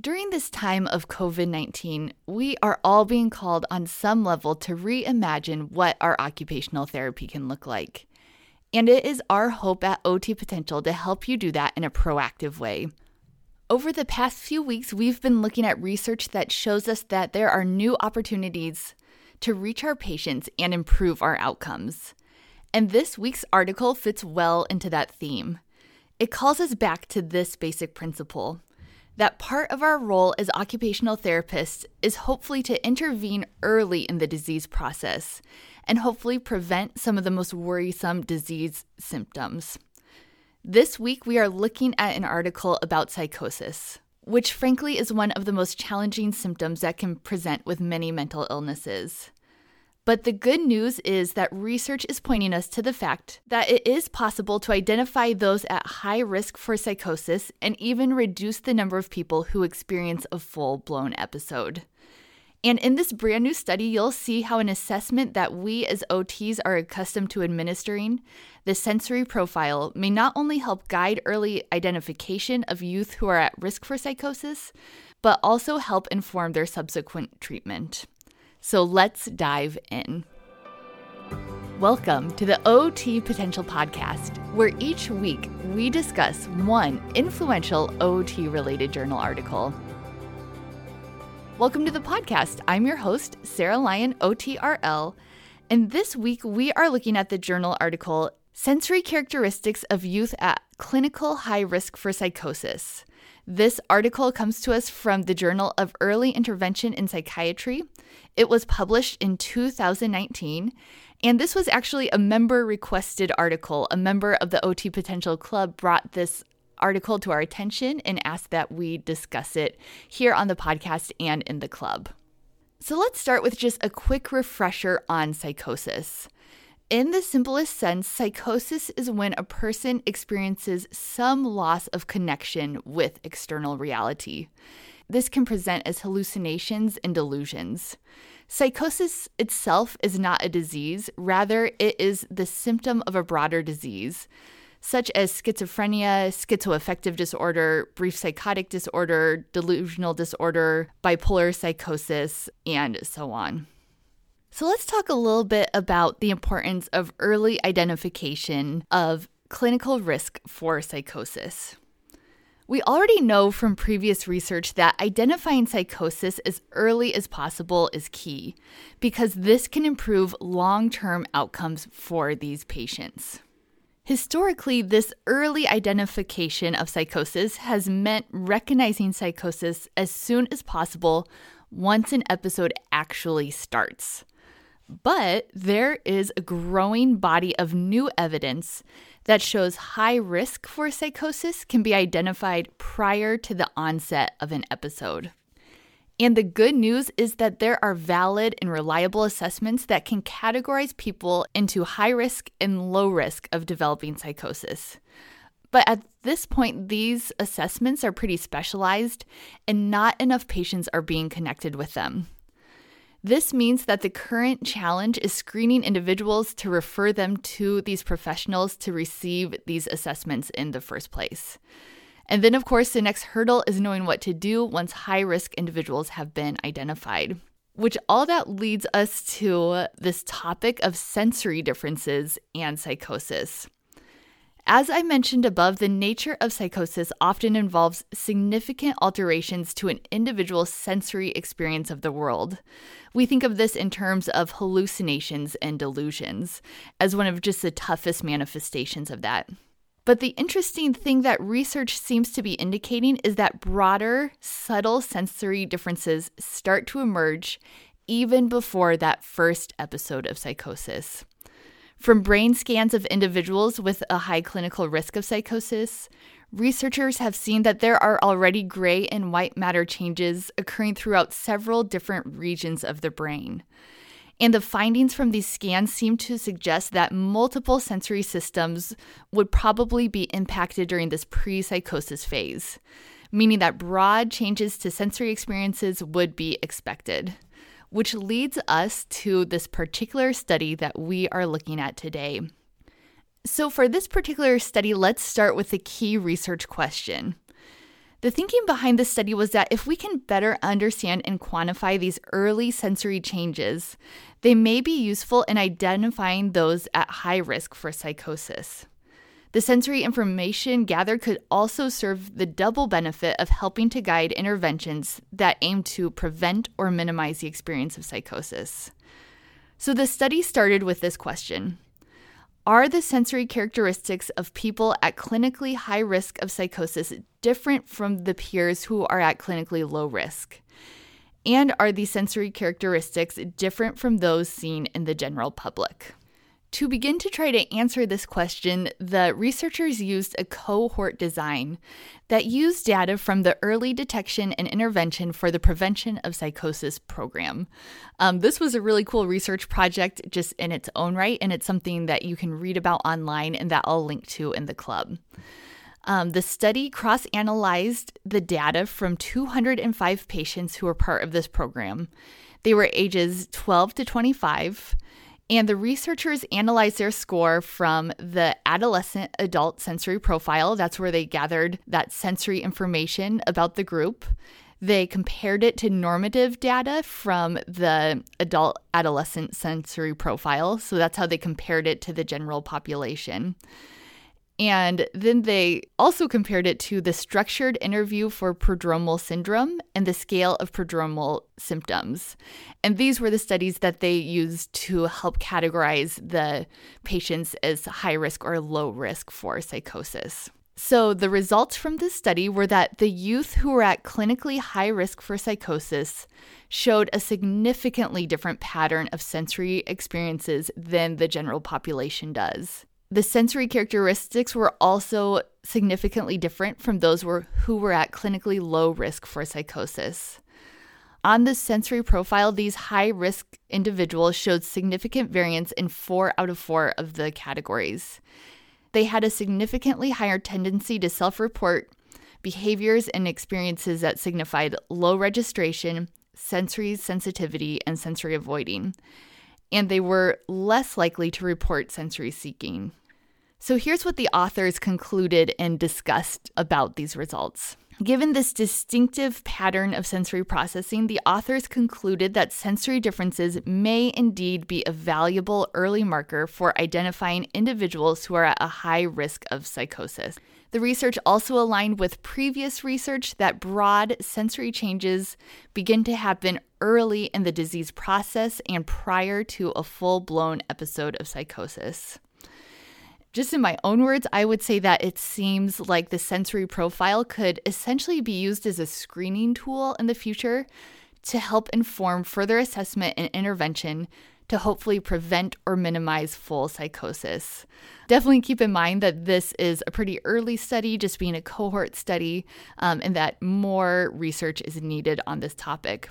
During this time of COVID 19, we are all being called on some level to reimagine what our occupational therapy can look like. And it is our hope at OT Potential to help you do that in a proactive way. Over the past few weeks, we've been looking at research that shows us that there are new opportunities to reach our patients and improve our outcomes. And this week's article fits well into that theme. It calls us back to this basic principle that part of our role as occupational therapists is hopefully to intervene early in the disease process and hopefully prevent some of the most worrisome disease symptoms. This week, we are looking at an article about psychosis, which frankly is one of the most challenging symptoms that can present with many mental illnesses. But the good news is that research is pointing us to the fact that it is possible to identify those at high risk for psychosis and even reduce the number of people who experience a full blown episode. And in this brand new study, you'll see how an assessment that we as OTs are accustomed to administering, the sensory profile, may not only help guide early identification of youth who are at risk for psychosis, but also help inform their subsequent treatment. So let's dive in. Welcome to the OT Potential Podcast, where each week we discuss one influential OT related journal article. Welcome to the podcast. I'm your host, Sarah Lyon, OTRL, and this week we are looking at the journal article Sensory Characteristics of Youth at Clinical High Risk for Psychosis. This article comes to us from the Journal of Early Intervention in Psychiatry. It was published in 2019, and this was actually a member requested article. A member of the OT Potential Club brought this article to our attention and asked that we discuss it here on the podcast and in the club. So let's start with just a quick refresher on psychosis. In the simplest sense, psychosis is when a person experiences some loss of connection with external reality. This can present as hallucinations and delusions. Psychosis itself is not a disease, rather, it is the symptom of a broader disease, such as schizophrenia, schizoaffective disorder, brief psychotic disorder, delusional disorder, bipolar psychosis, and so on. So let's talk a little bit about the importance of early identification of clinical risk for psychosis. We already know from previous research that identifying psychosis as early as possible is key because this can improve long term outcomes for these patients. Historically, this early identification of psychosis has meant recognizing psychosis as soon as possible once an episode actually starts. But there is a growing body of new evidence that shows high risk for psychosis can be identified prior to the onset of an episode. And the good news is that there are valid and reliable assessments that can categorize people into high risk and low risk of developing psychosis. But at this point, these assessments are pretty specialized, and not enough patients are being connected with them. This means that the current challenge is screening individuals to refer them to these professionals to receive these assessments in the first place. And then, of course, the next hurdle is knowing what to do once high risk individuals have been identified. Which all that leads us to this topic of sensory differences and psychosis. As I mentioned above, the nature of psychosis often involves significant alterations to an individual's sensory experience of the world. We think of this in terms of hallucinations and delusions as one of just the toughest manifestations of that. But the interesting thing that research seems to be indicating is that broader, subtle sensory differences start to emerge even before that first episode of psychosis. From brain scans of individuals with a high clinical risk of psychosis, researchers have seen that there are already gray and white matter changes occurring throughout several different regions of the brain. And the findings from these scans seem to suggest that multiple sensory systems would probably be impacted during this pre psychosis phase, meaning that broad changes to sensory experiences would be expected which leads us to this particular study that we are looking at today. So, for this particular study, let's start with the key research question. The thinking behind this study was that if we can better understand and quantify these early sensory changes, they may be useful in identifying those at high risk for psychosis. The sensory information gathered could also serve the double benefit of helping to guide interventions that aim to prevent or minimize the experience of psychosis. So the study started with this question are the sensory characteristics of people at clinically high risk of psychosis different from the peers who are at clinically low risk? And are the sensory characteristics different from those seen in the general public? To begin to try to answer this question, the researchers used a cohort design that used data from the Early Detection and Intervention for the Prevention of Psychosis program. Um, this was a really cool research project just in its own right, and it's something that you can read about online and that I'll link to in the club. Um, the study cross analyzed the data from 205 patients who were part of this program. They were ages 12 to 25 and the researchers analyzed their score from the adolescent adult sensory profile. That's where they gathered that sensory information about the group. They compared it to normative data from the adult adolescent sensory profile. So that's how they compared it to the general population. And then they also compared it to the structured interview for prodromal syndrome and the scale of prodromal symptoms. And these were the studies that they used to help categorize the patients as high risk or low risk for psychosis. So, the results from this study were that the youth who were at clinically high risk for psychosis showed a significantly different pattern of sensory experiences than the general population does. The sensory characteristics were also significantly different from those who were at clinically low risk for psychosis. On the sensory profile, these high risk individuals showed significant variance in four out of four of the categories. They had a significantly higher tendency to self report behaviors and experiences that signified low registration, sensory sensitivity, and sensory avoiding. And they were less likely to report sensory seeking. So here's what the authors concluded and discussed about these results. Given this distinctive pattern of sensory processing, the authors concluded that sensory differences may indeed be a valuable early marker for identifying individuals who are at a high risk of psychosis. The research also aligned with previous research that broad sensory changes begin to happen early in the disease process and prior to a full blown episode of psychosis. Just in my own words, I would say that it seems like the sensory profile could essentially be used as a screening tool in the future to help inform further assessment and intervention to hopefully prevent or minimize full psychosis. Definitely keep in mind that this is a pretty early study, just being a cohort study, um, and that more research is needed on this topic.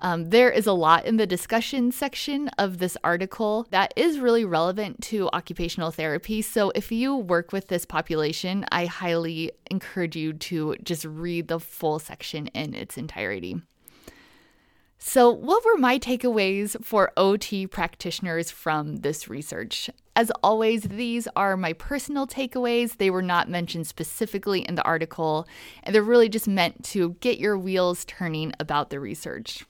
Um, there is a lot in the discussion section of this article that is really relevant to occupational therapy. So, if you work with this population, I highly encourage you to just read the full section in its entirety. So, what were my takeaways for OT practitioners from this research? As always, these are my personal takeaways. They were not mentioned specifically in the article, and they're really just meant to get your wheels turning about the research.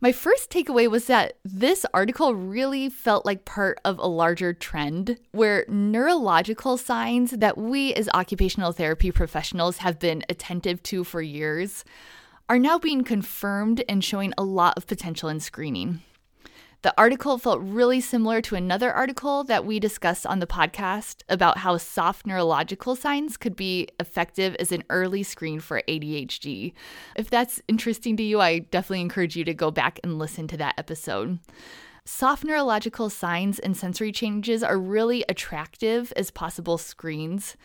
My first takeaway was that this article really felt like part of a larger trend where neurological signs that we as occupational therapy professionals have been attentive to for years are now being confirmed and showing a lot of potential in screening. The article felt really similar to another article that we discussed on the podcast about how soft neurological signs could be effective as an early screen for ADHD. If that's interesting to you, I definitely encourage you to go back and listen to that episode. Soft neurological signs and sensory changes are really attractive as possible screens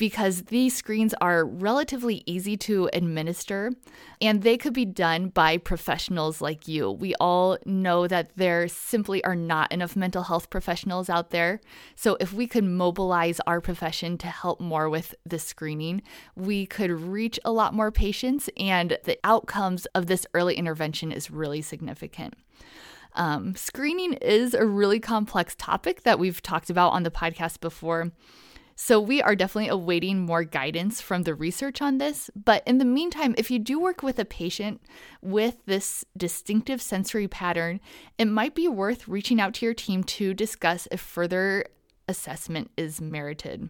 because these screens are relatively easy to administer and they could be done by professionals like you. We all know that there simply are not enough mental health professionals out there. So, if we could mobilize our profession to help more with the screening, we could reach a lot more patients, and the outcomes of this early intervention is really significant. Um, screening is a really complex topic that we've talked about on the podcast before. So we are definitely awaiting more guidance from the research on this. But in the meantime, if you do work with a patient with this distinctive sensory pattern, it might be worth reaching out to your team to discuss if further assessment is merited.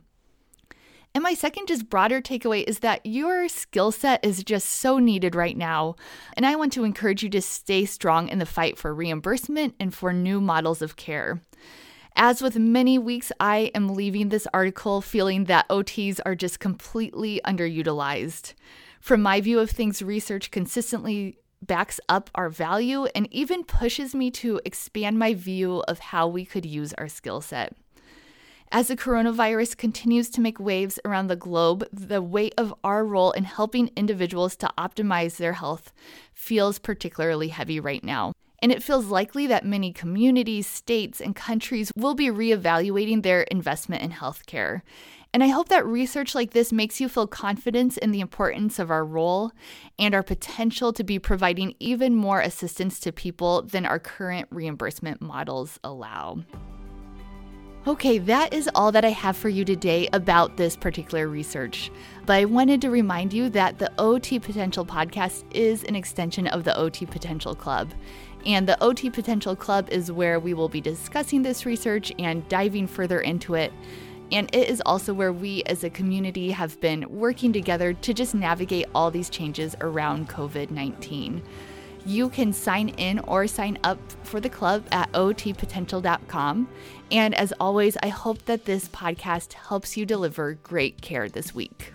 And my second, just broader takeaway is that your skill set is just so needed right now. And I want to encourage you to stay strong in the fight for reimbursement and for new models of care. As with many weeks, I am leaving this article feeling that OTs are just completely underutilized. From my view of things, research consistently backs up our value and even pushes me to expand my view of how we could use our skill set. As the coronavirus continues to make waves around the globe, the weight of our role in helping individuals to optimize their health feels particularly heavy right now. And it feels likely that many communities, states, and countries will be reevaluating their investment in healthcare. And I hope that research like this makes you feel confidence in the importance of our role and our potential to be providing even more assistance to people than our current reimbursement models allow. Okay, that is all that I have for you today about this particular research. But I wanted to remind you that the OT Potential podcast is an extension of the OT Potential Club. And the OT Potential Club is where we will be discussing this research and diving further into it. And it is also where we as a community have been working together to just navigate all these changes around COVID 19. You can sign in or sign up for the club at otpotential.com. And as always, I hope that this podcast helps you deliver great care this week.